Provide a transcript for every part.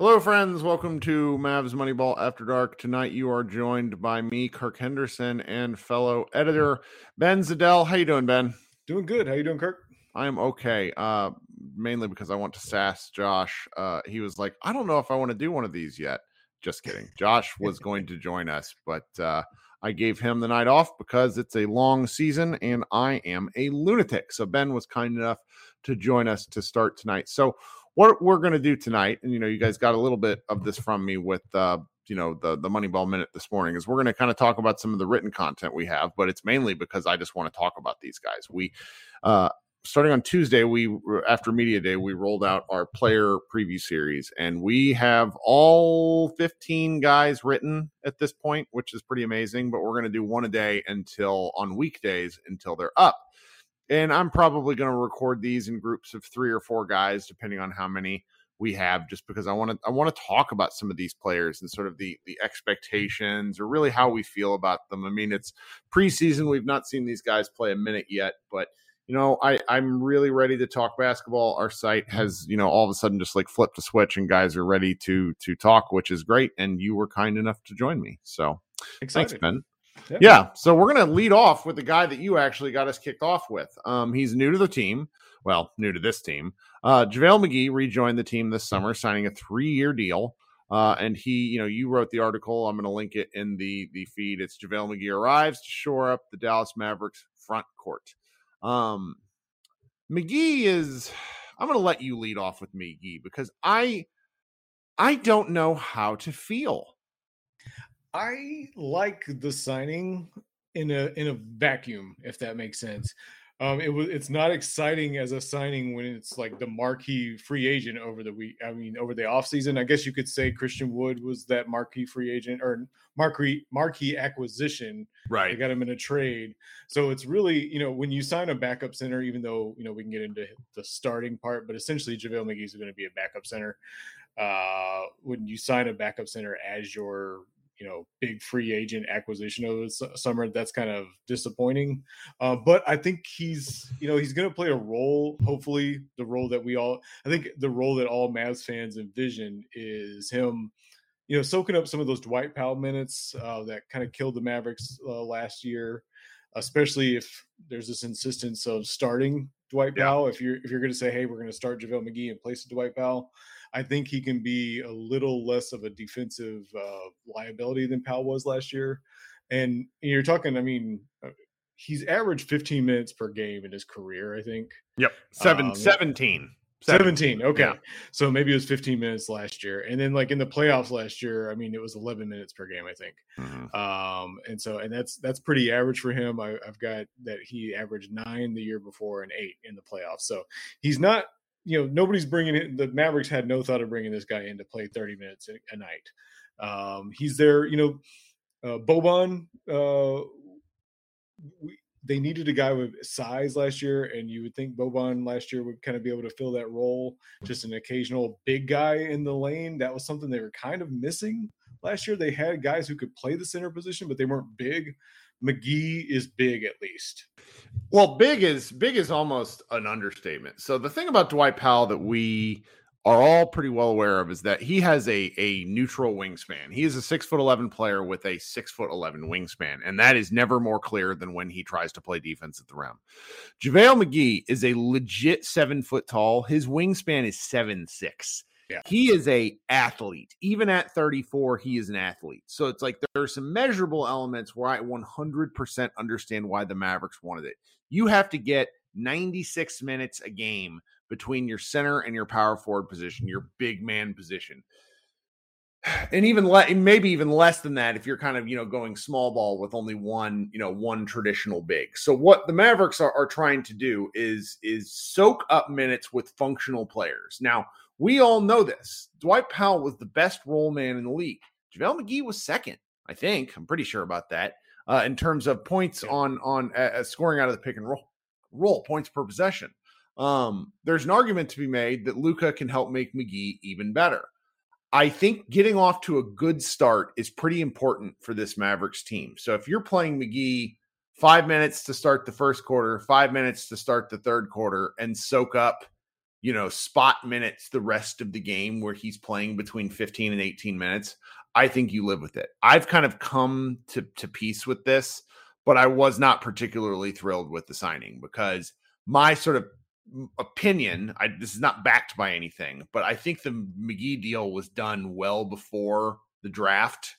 Hello, friends. Welcome to Mavs Moneyball After Dark. Tonight, you are joined by me, Kirk Henderson, and fellow editor Ben Zadell. How you doing, Ben? Doing good. How you doing, Kirk? I am okay. Uh, mainly because I want to sass Josh. Uh, he was like, "I don't know if I want to do one of these yet." Just kidding. Josh was going to join us, but uh, I gave him the night off because it's a long season and I am a lunatic. So Ben was kind enough to join us to start tonight. So what we're going to do tonight, and you know, you guys got a little bit of this from me with, uh, you know, the the Moneyball minute this morning, is we're going to kind of talk about some of the written content we have, but it's mainly because I just want to talk about these guys. We, uh, starting on Tuesday, we after media day, we rolled out our player preview series, and we have all 15 guys written at this point, which is pretty amazing. But we're going to do one a day until on weekdays until they're up and I'm probably going to record these in groups of three or four guys, depending on how many we have, just because I want to I want to talk about some of these players and sort of the the expectations or really how we feel about them. I mean, it's preseason; we've not seen these guys play a minute yet, but you know, I I'm really ready to talk basketball. Our site has you know all of a sudden just like flipped a switch, and guys are ready to to talk, which is great. And you were kind enough to join me, so Excited. thanks, Ben. Yeah. So we're going to lead off with the guy that you actually got us kicked off with. Um, he's new to the team. Well, new to this team. Uh, JaVale McGee rejoined the team this summer, signing a three year deal. Uh, and he, you know, you wrote the article. I'm going to link it in the the feed. It's JaVale McGee arrives to shore up the Dallas Mavericks front court. Um, McGee is. I'm going to let you lead off with McGee because I, I don't know how to feel. I like the signing in a in a vacuum, if that makes sense. Um, it was it's not exciting as a signing when it's like the marquee free agent over the week. I mean, over the offseason. I guess you could say Christian Wood was that marquee free agent or marquee marquee acquisition. Right. They got him in a trade. So it's really, you know, when you sign a backup center, even though, you know, we can get into the starting part, but essentially JaVale McGee is going to be a backup center. Uh, when you sign a backup center as your you know big free agent acquisition of the summer that's kind of disappointing uh, but i think he's you know he's going to play a role hopefully the role that we all i think the role that all mavs fans envision is him you know soaking up some of those dwight powell minutes uh, that kind of killed the mavericks uh, last year especially if there's this insistence of starting dwight yeah. powell if you're if you're going to say hey we're going to start javale mcgee in place of dwight powell I think he can be a little less of a defensive uh, liability than Powell was last year. And you're talking, I mean, uh, he's averaged 15 minutes per game in his career, I think. Yep. Seven, um, 17. 17. Okay. Yeah. So maybe it was 15 minutes last year. And then like in the playoffs last year, I mean, it was 11 minutes per game, I think. Mm-hmm. Um, and so, and that's, that's pretty average for him. I, have got that he averaged nine the year before and eight in the playoffs. So he's not you know, nobody's bringing it. The Mavericks had no thought of bringing this guy in to play 30 minutes a, a night. Um, he's there, you know, uh, Boban, uh, we, they needed a guy with size last year, and you would think Boban last year would kind of be able to fill that role, just an occasional big guy in the lane. That was something they were kind of missing last year. They had guys who could play the center position, but they weren't big. McGee is big at least. Well, big is big is almost an understatement. So the thing about Dwight Powell that we are all pretty well aware of is that he has a a neutral wingspan. He is a six foot eleven player with a six foot eleven wingspan, and that is never more clear than when he tries to play defense at the rim. JaVale McGee is a legit seven foot tall. His wingspan is seven six. Yeah. He is a athlete. Even at 34, he is an athlete. So it's like there are some measurable elements where I 100% understand why the Mavericks wanted it. You have to get 96 minutes a game between your center and your power forward position, your big man position. And even le- maybe even less than that if you're kind of, you know, going small ball with only one, you know, one traditional big. So what the Mavericks are, are trying to do is is soak up minutes with functional players. Now, we all know this. Dwight Powell was the best role man in the league. JaVale McGee was second, I think. I'm pretty sure about that. Uh, in terms of points on on uh, scoring out of the pick and roll, roll points per possession. Um, there's an argument to be made that Luka can help make McGee even better. I think getting off to a good start is pretty important for this Mavericks team. So if you're playing McGee five minutes to start the first quarter, five minutes to start the third quarter, and soak up you know, spot minutes the rest of the game where he's playing between 15 and 18 minutes, I think you live with it. I've kind of come to to peace with this, but I was not particularly thrilled with the signing because my sort of opinion, I, this is not backed by anything, but I think the McGee deal was done well before the draft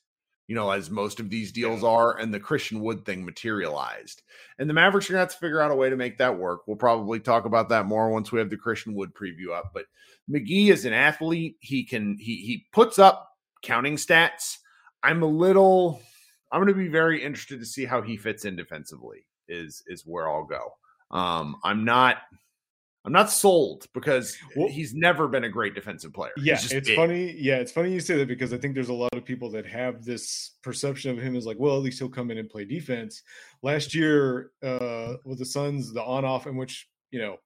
you know, as most of these deals are, and the Christian Wood thing materialized. And the Mavericks are going to have to figure out a way to make that work. We'll probably talk about that more once we have the Christian Wood preview up. But McGee is an athlete. He can he he puts up counting stats. I'm a little I'm going to be very interested to see how he fits in defensively. Is is where I'll go. Um, I'm not I'm not sold because well, he's never been a great defensive player. Yeah, it's big. funny. Yeah, it's funny you say that because I think there's a lot of people that have this perception of him as like, well, at least he'll come in and play defense. Last year uh, with the Suns, the on-off in which you know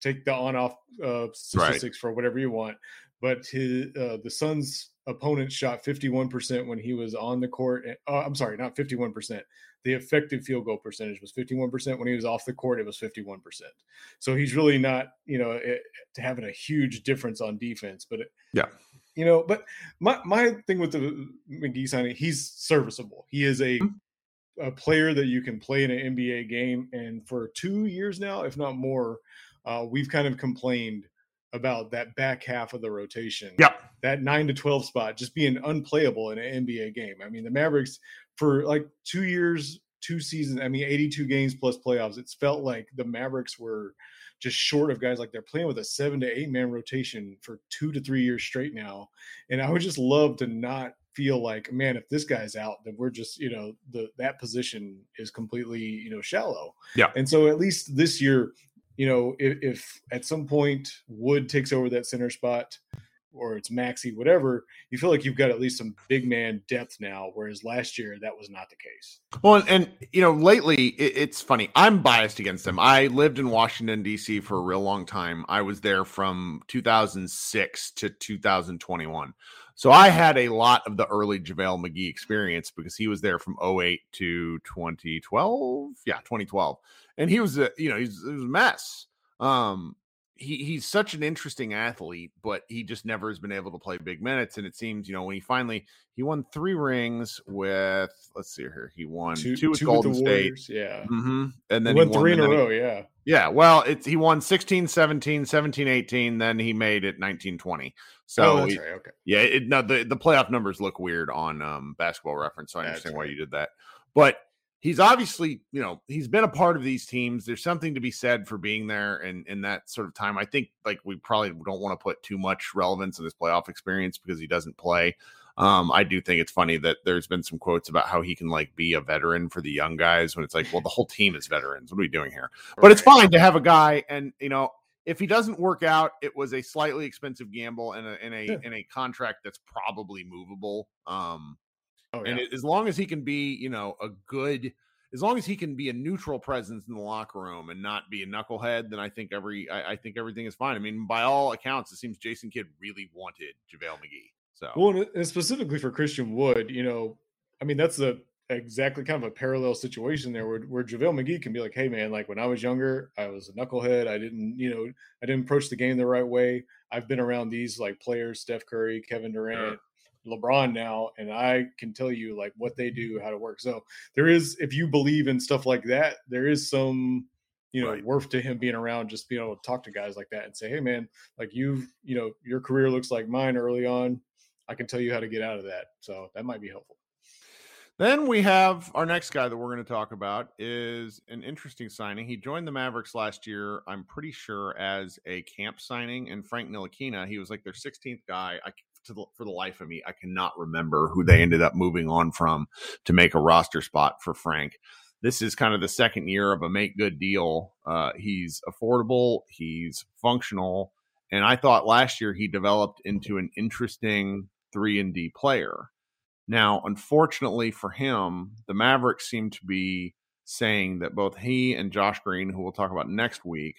take the on-off uh, statistics right. for whatever you want, but his uh, the Suns opponent shot 51% when he was on the court. Uh, I'm sorry, not 51% the effective field goal percentage was 51%. When he was off the court, it was 51%. So he's really not, you know, it, having a huge difference on defense. But it, yeah, you know, but my my thing with the McGee signing, he's serviceable. He is a mm-hmm. a player that you can play in an NBA game. And for two years now, if not more, uh, we've kind of complained about that back half of the rotation. Yeah. That nine to 12 spot just being unplayable in an NBA game. I mean, the Mavericks for like two years, two seasons, I mean, 82 games plus playoffs, it's felt like the Mavericks were just short of guys like they're playing with a seven to eight man rotation for two to three years straight now. And I would just love to not feel like, man, if this guy's out, then we're just, you know, the that position is completely, you know, shallow. Yeah. And so at least this year, you know, if, if at some point Wood takes over that center spot, or it's Maxi, whatever, you feel like you've got at least some big man depth now, whereas last year that was not the case. Well, and, you know, lately it, it's funny. I'm biased against them. I lived in Washington D.C. for a real long time. I was there from 2006 to 2021. So I had a lot of the early JaVale McGee experience because he was there from 08 to 2012. Yeah, 2012. And he was a, you know, he's, he was a mess. Um, he he's such an interesting athlete, but he just never has been able to play big minutes. And it seems, you know, when he finally he won three rings with let's see here, he won two, two with two Golden with State, yeah, mm-hmm. and then he won, he won three in a row, yeah, yeah. Well, it's he won 16, 17, 17, 18, then he made it 19, 20. So oh, that's right. Okay, yeah. It, no, the the playoff numbers look weird on um, Basketball Reference, so I understand right. why you did that, but he's obviously, you know, he's been a part of these teams. There's something to be said for being there and in that sort of time. I think like we probably don't want to put too much relevance in this playoff experience because he doesn't play. Um, I do think it's funny that there's been some quotes about how he can like be a veteran for the young guys when it's like, well, the whole team is veterans. What are we doing here? But it's fine to have a guy, and you know, if he doesn't work out, it was a slightly expensive gamble and a in a yeah. in a contract that's probably movable. Um, Oh, yeah. And it, as long as he can be, you know, a good, as long as he can be a neutral presence in the locker room and not be a knucklehead, then I think every, I, I think everything is fine. I mean, by all accounts, it seems Jason Kidd really wanted JaVale McGee. So, well, and specifically for Christian Wood, you know, I mean, that's the exactly kind of a parallel situation there where, where JaVale McGee can be like, hey, man, like when I was younger, I was a knucklehead. I didn't, you know, I didn't approach the game the right way. I've been around these like players, Steph Curry, Kevin Durant, LeBron now, and I can tell you like what they do, how to work. So there is, if you believe in stuff like that, there is some, you know, right. worth to him being around, just being able to talk to guys like that and say, hey man, like you've, you know, your career looks like mine early on. I can tell you how to get out of that. So that might be helpful. Then we have our next guy that we're going to talk about is an interesting signing. He joined the Mavericks last year, I'm pretty sure, as a camp signing. And Frank Ntilikina, he was like their 16th guy. I the, for the life of me, I cannot remember who they ended up moving on from to make a roster spot for Frank. This is kind of the second year of a make good deal. Uh, he's affordable, he's functional, and I thought last year he developed into an interesting three and D player. Now, unfortunately for him, the Mavericks seem to be saying that both he and Josh Green, who we'll talk about next week,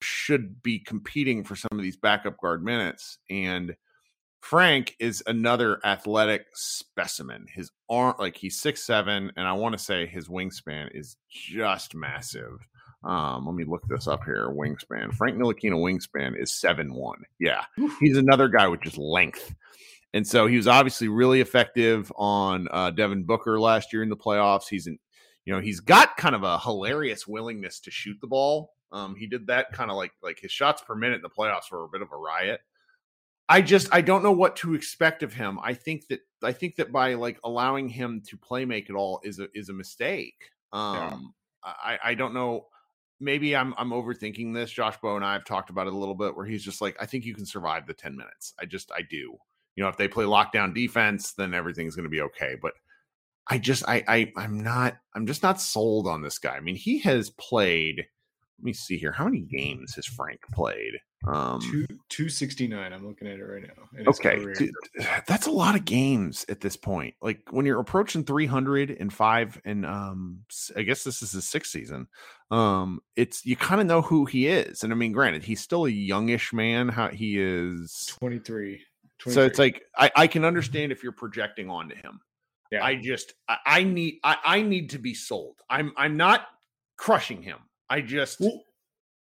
should be competing for some of these backup guard minutes. And Frank is another athletic specimen. His arm, like he's six seven, and I want to say his wingspan is just massive. Um, let me look this up here. Wingspan. Frank Ntilikina wingspan is seven one. Yeah, he's another guy with just length. And so he was obviously really effective on uh, Devin Booker last year in the playoffs. He's in, you know, he's got kind of a hilarious willingness to shoot the ball. Um, he did that kind of like like his shots per minute in the playoffs were a bit of a riot. I just I don't know what to expect of him. I think that I think that by like allowing him to play make it all is a is a mistake. Um, yeah. I I don't know maybe I'm I'm overthinking this. Josh Bowe and I have talked about it a little bit where he's just like, I think you can survive the 10 minutes. I just I do. You know, if they play lockdown defense, then everything's gonna be okay. But I just I, I I'm not I'm just not sold on this guy. I mean, he has played let me see here. How many games has Frank played? Um, Two, 269. I'm looking at it right now. Okay. Dude, that's a lot of games at this point. Like when you're approaching 305 and um I guess this is his sixth season. Um it's you kind of know who he is. And I mean, granted, he's still a youngish man. How he is 23. 23. So it's like I, I can understand if you're projecting onto him. Yeah. I just I, I need I, I need to be sold. I'm I'm not crushing him. I just well,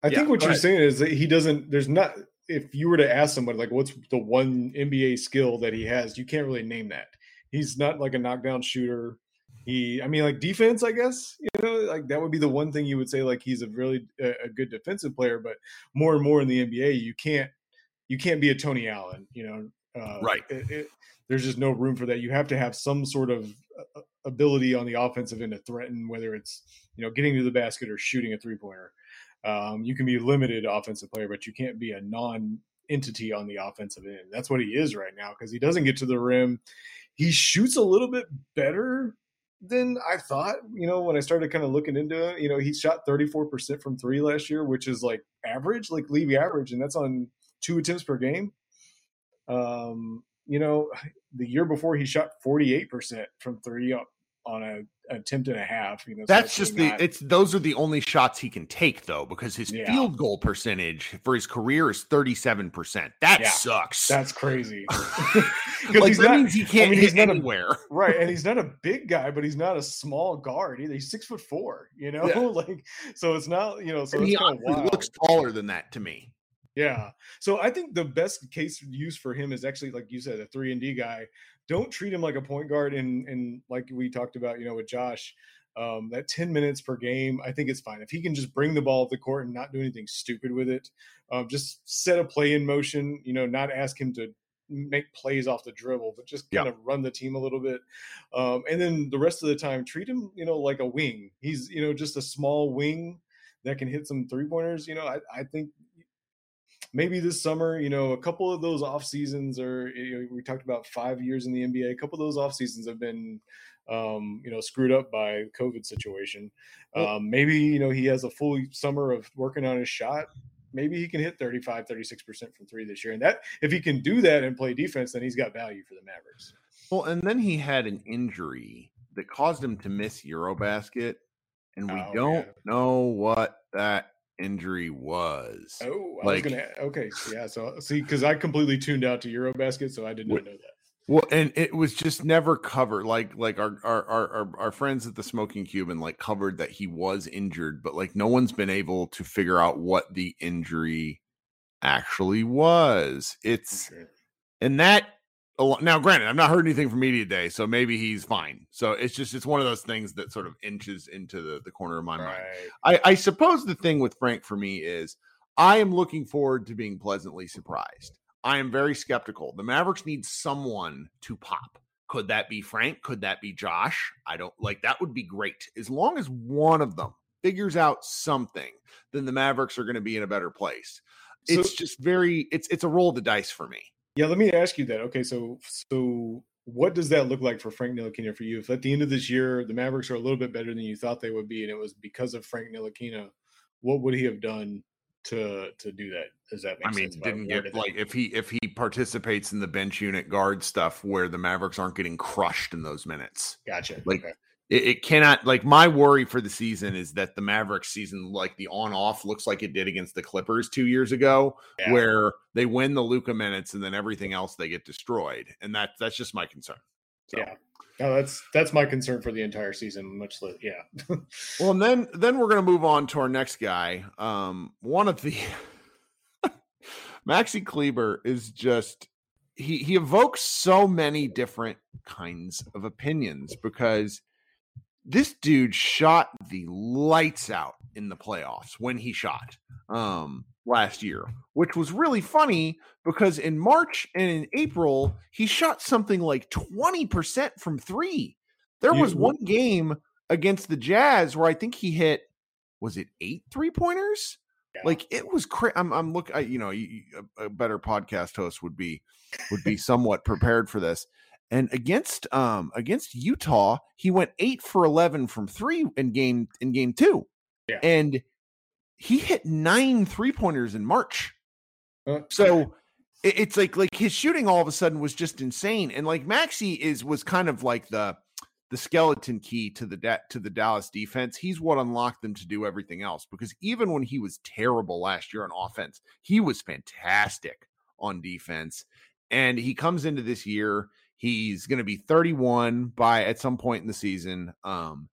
I yeah, think what you're ahead. saying is that he doesn't. There's not. If you were to ask somebody like, "What's the one NBA skill that he has?" You can't really name that. He's not like a knockdown shooter. He, I mean, like defense, I guess you know, like that would be the one thing you would say. Like he's a really a, a good defensive player, but more and more in the NBA, you can't you can't be a Tony Allen. You know, uh, right? It, it, there's just no room for that. You have to have some sort of uh, ability on the offensive end to threaten, whether it's you know getting to the basket or shooting a three pointer. Um, you can be a limited offensive player, but you can't be a non entity on the offensive end. That's what he is right now because he doesn't get to the rim. He shoots a little bit better than I thought. You know, when I started kind of looking into it, you know, he shot 34% from three last year, which is like average, like league average, and that's on two attempts per game. Um, you know, the year before he shot 48% from three on a attempt and a half. You know, that's just the not... it's those are the only shots he can take though, because his yeah. field goal percentage for his career is thirty seven percent. That yeah. sucks. That's crazy. like that not, means he can't I mean, hit anywhere, a, right? And he's not a big guy, but he's not a small guard either. He's six foot four. You know, yeah. like so it's not you know so and he looks taller than that to me. Yeah. So I think the best case use for him is actually, like you said, a three and D guy don't treat him like a point guard. And and like we talked about, you know, with Josh, um, that 10 minutes per game, I think it's fine. If he can just bring the ball up the court and not do anything stupid with it, um, just set a play in motion, you know, not ask him to make plays off the dribble, but just kind yeah. of run the team a little bit. Um, and then the rest of the time, treat him, you know, like a wing. He's, you know, just a small wing that can hit some three pointers. You know, I, I think maybe this summer, you know, a couple of those off seasons are, you know, we talked about five years in the NBA. A couple of those off seasons have been, um, you know, screwed up by COVID situation. Um, maybe, you know, he has a full summer of working on his shot. Maybe he can hit 35, 36% from three this year. And that, if he can do that and play defense, then he's got value for the Mavericks. Well, and then he had an injury that caused him to miss Eurobasket. And we oh, don't yeah. know what that injury was. Oh, I like, was gonna. Okay, yeah. So see, because I completely tuned out to EuroBasket, so I did not know that. Well, and it was just never covered. Like, like our our our our friends at the Smoking Cuban like covered that he was injured, but like no one's been able to figure out what the injury actually was. It's okay. and that now granted i'm not heard anything from media day so maybe he's fine. So it's just it's one of those things that sort of inches into the, the corner of my right. mind I, I suppose the thing with frank for me is i am looking forward to being pleasantly surprised. I am very skeptical. The mavericks need someone to pop. Could that be frank? Could that be josh? I don't like that would be great. As long as one of them figures out something then the mavericks are going to be in a better place. So, it's just very it's it's a roll of the dice for me yeah, let me ask you that. Okay, so so what does that look like for Frank Ntilikina for you? If at the end of this year the Mavericks are a little bit better than you thought they would be, and it was because of Frank Ntilikina, what would he have done to to do that? Does that make I mean, didn't get like if he if he participates in the bench unit guard stuff where the Mavericks aren't getting crushed in those minutes. Gotcha. Like okay it, it, cannot like my worry for the season is that the Mavericks season, like the on off, looks like it did against the Clippers two years ago, yeah. where they win the Luka minutes and then everything else they get destroyed, and that that's just my concern. So. Yeah. No, that's that's my concern for the entire season. Much less, yeah. well, and then then we're gonna move on to our next guy. Um, one of the Maxi Kleber is just he he evokes so many different kinds of opinions because this dude shot the lights out in the playoffs when he shot um last year which was really funny because in March and in April he shot something like 20% from 3 there was one game against the Jazz where I think he hit was it eight three pointers yeah. like it was cra- I'm I'm look I, you know a better podcast host would be would be somewhat prepared for this. And against um against Utah, he went eight for eleven from three in game in game two. Yeah. And he hit nine three pointers in March. Uh, so it, it's like like his shooting all of a sudden was just insane. And like Maxi is was kind of like the the skeleton key to the de- to the Dallas defense. He's what unlocked them to do everything else because even when he was terrible last year on offense, he was fantastic on defense. And he comes into this year, he's going to be 31 by at some point in the season. Um,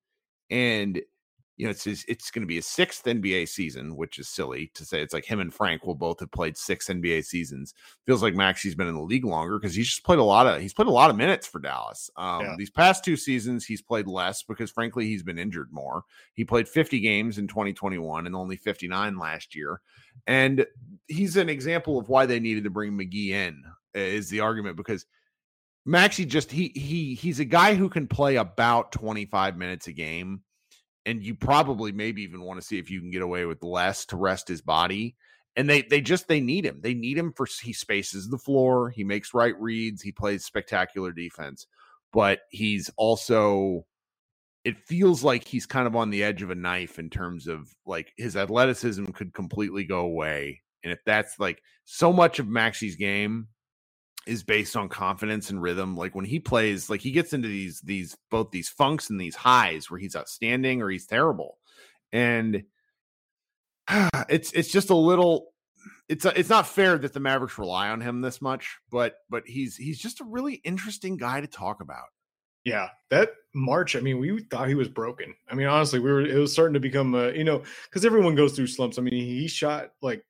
and you know, it's his, it's going to be a sixth NBA season, which is silly to say. It's like him and Frank will both have played six NBA seasons. Feels like Maxi's been in the league longer because he's just played a lot of he's played a lot of minutes for Dallas. Um, yeah. These past two seasons, he's played less because frankly he's been injured more. He played 50 games in 2021 and only 59 last year, and he's an example of why they needed to bring McGee in is the argument because Maxi just he he he's a guy who can play about 25 minutes a game and you probably maybe even want to see if you can get away with less to rest his body and they they just they need him. They need him for he spaces the floor he makes right reads he plays spectacular defense but he's also it feels like he's kind of on the edge of a knife in terms of like his athleticism could completely go away and if that's like so much of maxi's game is based on confidence and rhythm. Like when he plays, like he gets into these these both these funks and these highs where he's outstanding or he's terrible. And it's it's just a little it's a, it's not fair that the Mavericks rely on him this much, but but he's he's just a really interesting guy to talk about. Yeah, that March. I mean, we thought he was broken. I mean, honestly, we were. It was starting to become, uh, you know, because everyone goes through slumps. I mean, he shot like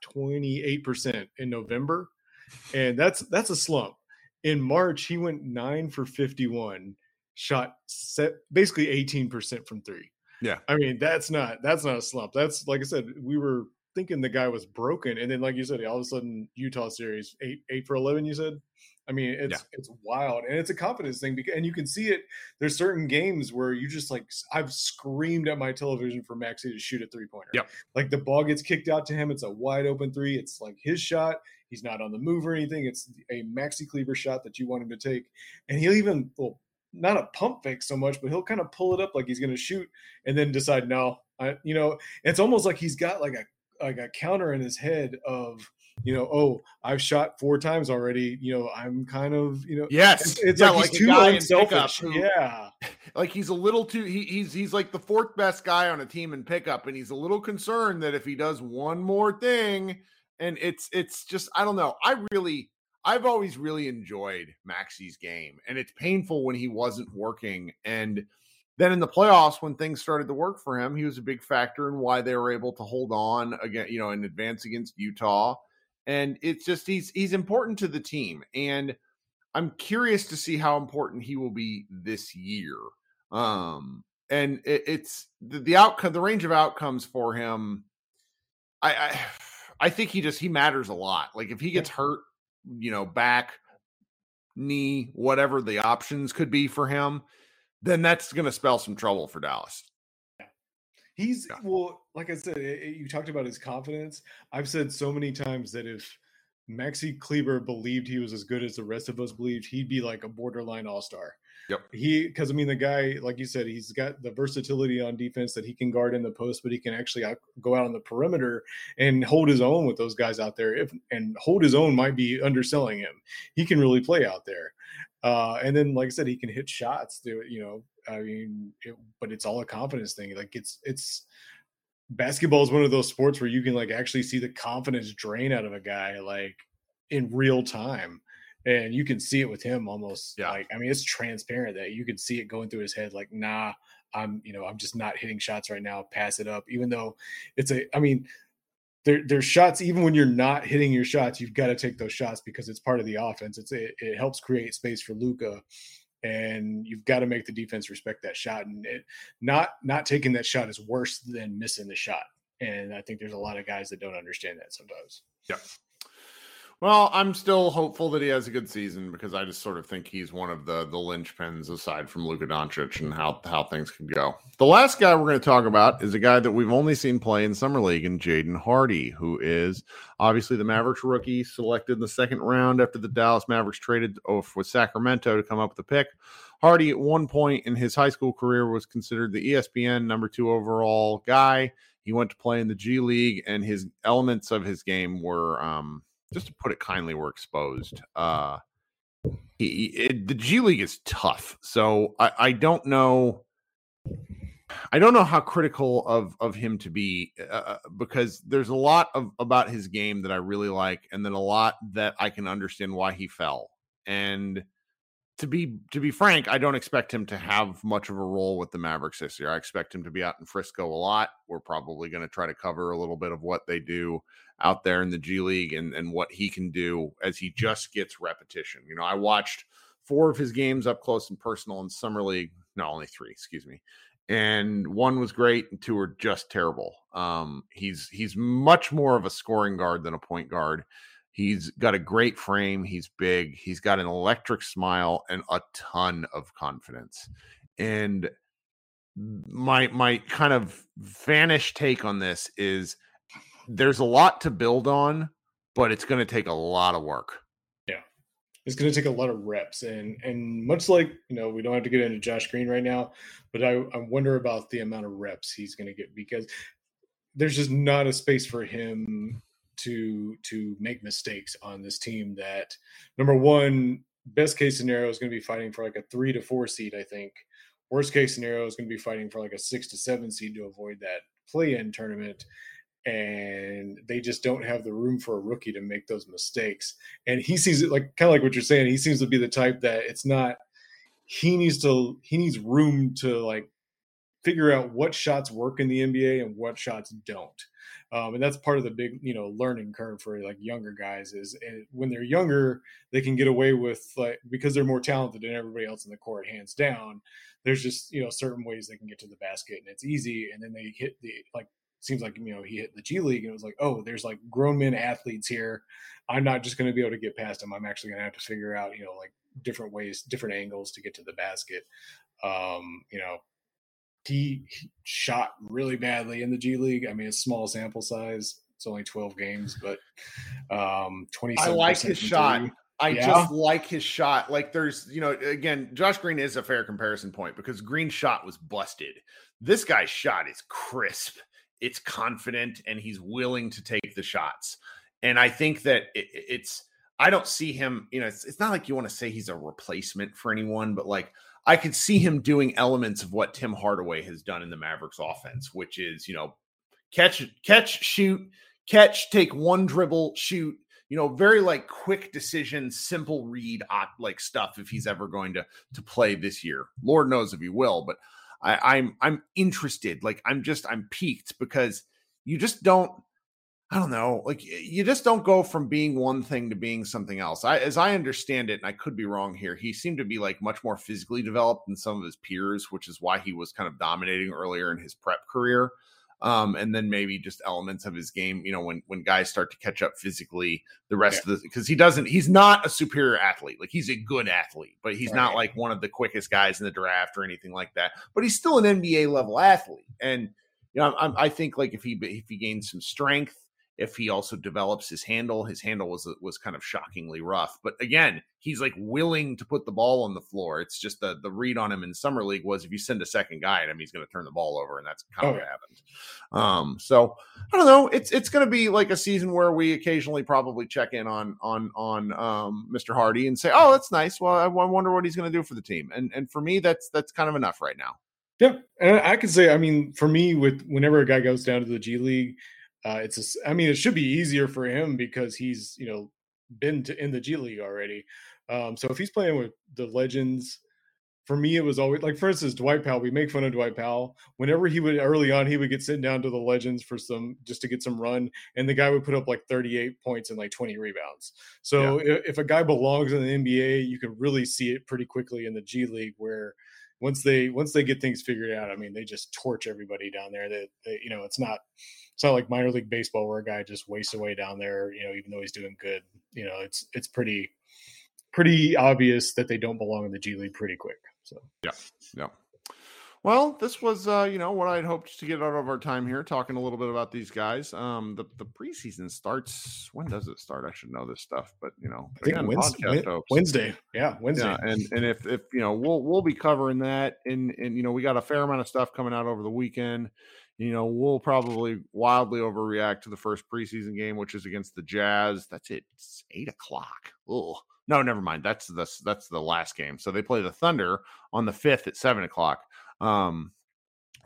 twenty eight percent in November, and that's that's a slump. In March, he went nine for fifty-one, shot set basically eighteen percent from three. Yeah, I mean that's not that's not a slump. That's like I said, we were thinking the guy was broken, and then like you said, all of a sudden Utah series eight eight for eleven. You said, I mean it's yeah. it's wild, and it's a confidence thing because and you can see it. There's certain games where you just like I've screamed at my television for Maxi to shoot a three pointer. Yeah, like the ball gets kicked out to him, it's a wide open three. It's like his shot. He's not on the move or anything. It's a Maxi Kleber shot that you want him to take. And he'll even, well, not a pump fake so much, but he'll kind of pull it up like he's going to shoot and then decide, no, I, you know, it's almost like he's got like a, like a counter in his head of, you know, oh, I've shot four times already. You know, I'm kind of, you know, yes, it's, it's yeah, like, like he's too unselfish. Who, yeah, like he's a little too. He, he's he's like the fourth best guy on a team in pickup, and he's a little concerned that if he does one more thing, and it's it's just I don't know. I really I've always really enjoyed Maxi's game, and it's painful when he wasn't working. And then in the playoffs, when things started to work for him, he was a big factor in why they were able to hold on again, you know, in advance against Utah. And it's just he's he's important to the team, and I'm curious to see how important he will be this year. Um, and it, it's the, the outcome, the range of outcomes for him. I, I I think he just he matters a lot. Like if he gets hurt, you know, back, knee, whatever the options could be for him, then that's going to spell some trouble for Dallas. He's yeah. well, like I said, it, you talked about his confidence. I've said so many times that if Maxi Kleber believed he was as good as the rest of us believed, he'd be like a borderline all star. Yep. He because I mean the guy, like you said, he's got the versatility on defense that he can guard in the post, but he can actually out, go out on the perimeter and hold his own with those guys out there. If and hold his own might be underselling him. He can really play out there. Uh, and then, like I said, he can hit shots. To, you know, I mean, it, but it's all a confidence thing. Like it's it's basketball is one of those sports where you can like actually see the confidence drain out of a guy like in real time and you can see it with him almost Yeah. like I mean it's transparent that you can see it going through his head like nah I'm you know I'm just not hitting shots right now pass it up even though it's a I mean there there's shots even when you're not hitting your shots you've got to take those shots because it's part of the offense it's it, it helps create space for Luka and you've got to make the defense respect that shot and it, not not taking that shot is worse than missing the shot and I think there's a lot of guys that don't understand that sometimes. Well, I'm still hopeful that he has a good season because I just sort of think he's one of the the linchpins aside from Luka Doncic and how how things could go. The last guy we're going to talk about is a guy that we've only seen play in summer league, and Jaden Hardy, who is obviously the Mavericks rookie selected in the second round after the Dallas Mavericks traded off with Sacramento to come up with a pick. Hardy, at one point in his high school career, was considered the ESPN number two overall guy. He went to play in the G League, and his elements of his game were, um, just to put it kindly, were exposed. Uh, he, it, the G League is tough, so I, I don't know. I don't know how critical of of him to be uh, because there's a lot of about his game that I really like, and then a lot that I can understand why he fell. And to be to be frank, I don't expect him to have much of a role with the Mavericks this year. I expect him to be out in Frisco a lot. We're probably going to try to cover a little bit of what they do out there in the G League and and what he can do as he just gets repetition. You know, I watched four of his games up close and personal in summer league. No, only three, excuse me. And one was great, and two were just terrible. Um, he's he's much more of a scoring guard than a point guard. He's got a great frame. He's big. He's got an electric smile and a ton of confidence. And my my kind of vanish take on this is there's a lot to build on, but it's going to take a lot of work. Yeah, it's going to take a lot of reps and and much like you know we don't have to get into josh green right now but i, I wonder about the amount of reps he's going to get because there's just not a space for him to to make mistakes on this team that number one best case scenario is going to be fighting for like a three to four seed i think worst case scenario is going to be fighting for like a six to seven seed to avoid that play-in tournament and they just don't have the room for a rookie to make those mistakes. And he sees it like kind of like what you're saying. He seems to be the type that it's not. He needs to. He needs room to like figure out what shots work in the NBA and what shots don't. Um, and that's part of the big, you know, learning curve for like younger guys is eh, when they're younger, they can get away with like because they're more talented than everybody else in the court, hands down. There's just you know certain ways they can get to the basket and it's easy, and then they hit the like seems like you know he hit the G League and it was like, oh, there's like grown men athletes here. I'm not just going to be able to get past them. I'm actually going to have to figure out you know like different ways, different angles to get to the basket. Um, you know, he, he shot really badly in the G League. I mean, it's small sample size. It's only 12 games, but um, 20. I like his shot. I Yeah. just like his shot. Like there's, you know, again, Josh Green is a fair comparison point because Green's shot was busted. This guy's shot is crisp. It's confident and he's willing to take the shots. And I think that it, it's I don't see him, you know, it's, it's not like you want to say he's a replacement for anyone, but like I could see him doing elements of what Tim Hardaway has done in the Mavericks offense, which is, you know, catch, catch, shoot, catch, take one dribble, shoot, you know, very like quick decision, simple read, ah, like stuff. If he's ever going to to play this year, Lord knows if he will. But I, I'm I'm interested. Like I'm just I'm peaked because you just don't. I don't know. Like you just don't go from being one thing to being something else. I, as I understand it, and I could be wrong here, he seemed to be like much more physically developed than some of his peers, which is why he was kind of dominating earlier in his prep career um, and then maybe just elements of his game. You know, when when guys start to catch up physically, the rest of the because he doesn't, he's not a superior athlete. Like he's a good athlete, but he's not like one of the quickest guys in the draft or anything like that. But he's still an NBA level athlete, and you know, I'm, I think like if he if he gains some strength. If he also develops his handle, his handle was was kind of shockingly rough. But again, he's like willing to put the ball on the floor. It's just the the read on him in summer league was if you send a second guy at him, he's going to turn the ball over, and that's kind of Oh, what happened. Um, so I don't know. It's it's going to be like a season where we occasionally probably check in on on on um, Mr. Hardy and say, "Oh, that's nice. Well, I, I wonder what he's going to do for the team." And and for me, that's that's kind of enough right now. Yeah, and I can say, I mean, for me, with whenever a guy goes down to the G League, uh, it's a I mean, it should be easier for him because he's you know been to in the G League already. Um, so if he's playing with the legends, for me, it was always like, for instance, Dwight Powell. We make fun of Dwight Powell. Whenever he would early on, he would get sent down to the legends for some just to get some run, and the guy would put up like 38 points and like 20 rebounds. So yeah. if, if a guy belongs in the NBA, you can really see it pretty quickly in the G League where once they once they get things figured out, I mean, they just torch everybody down there. That you know, it's not it's not like minor league baseball where a guy just wastes away down there. You know, even though he's doing good, you know, it's it's pretty pretty obvious that they don't belong in the G League pretty quick. So yeah, yeah. Well, this was uh, you know what I'd hoped to get out of our time here, talking a little bit about these guys. Um, the the preseason starts. When does it start? I should know this stuff, but you know, I think again, Wednesday, Wednesday. Yeah, Wednesday. Yeah, and and if if you know, we'll we'll be covering that, and and you know, we got a fair amount of stuff coming out over the weekend. You know, we'll probably wildly overreact to the first preseason game, which is against the Jazz. That's it. It's eight o'clock. Oh no, never mind. That's the that's the last game. So they play the Thunder on the fifth at seven o'clock. Um,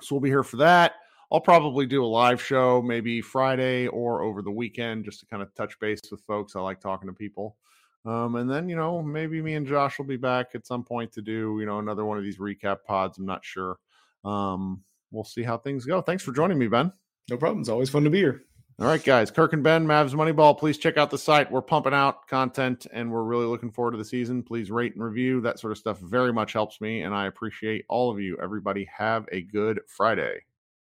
so we'll be here for that. I'll probably do a live show maybe Friday or over the weekend just to kind of touch base with folks. I like talking to people. Um, and then, you know, maybe me and Josh will be back at some point to do, you know, another one of these recap pods. I'm not sure. Um, we'll see how things go. Thanks for joining me, Ben. No problem. It's always fun to be here. All right, guys. Kirk and Ben, Mavs Moneyball. Please check out the site. We're pumping out content and we're really looking forward to the season. Please rate and review. That sort of stuff very much helps me. And I appreciate all of you. Everybody, have a good Friday.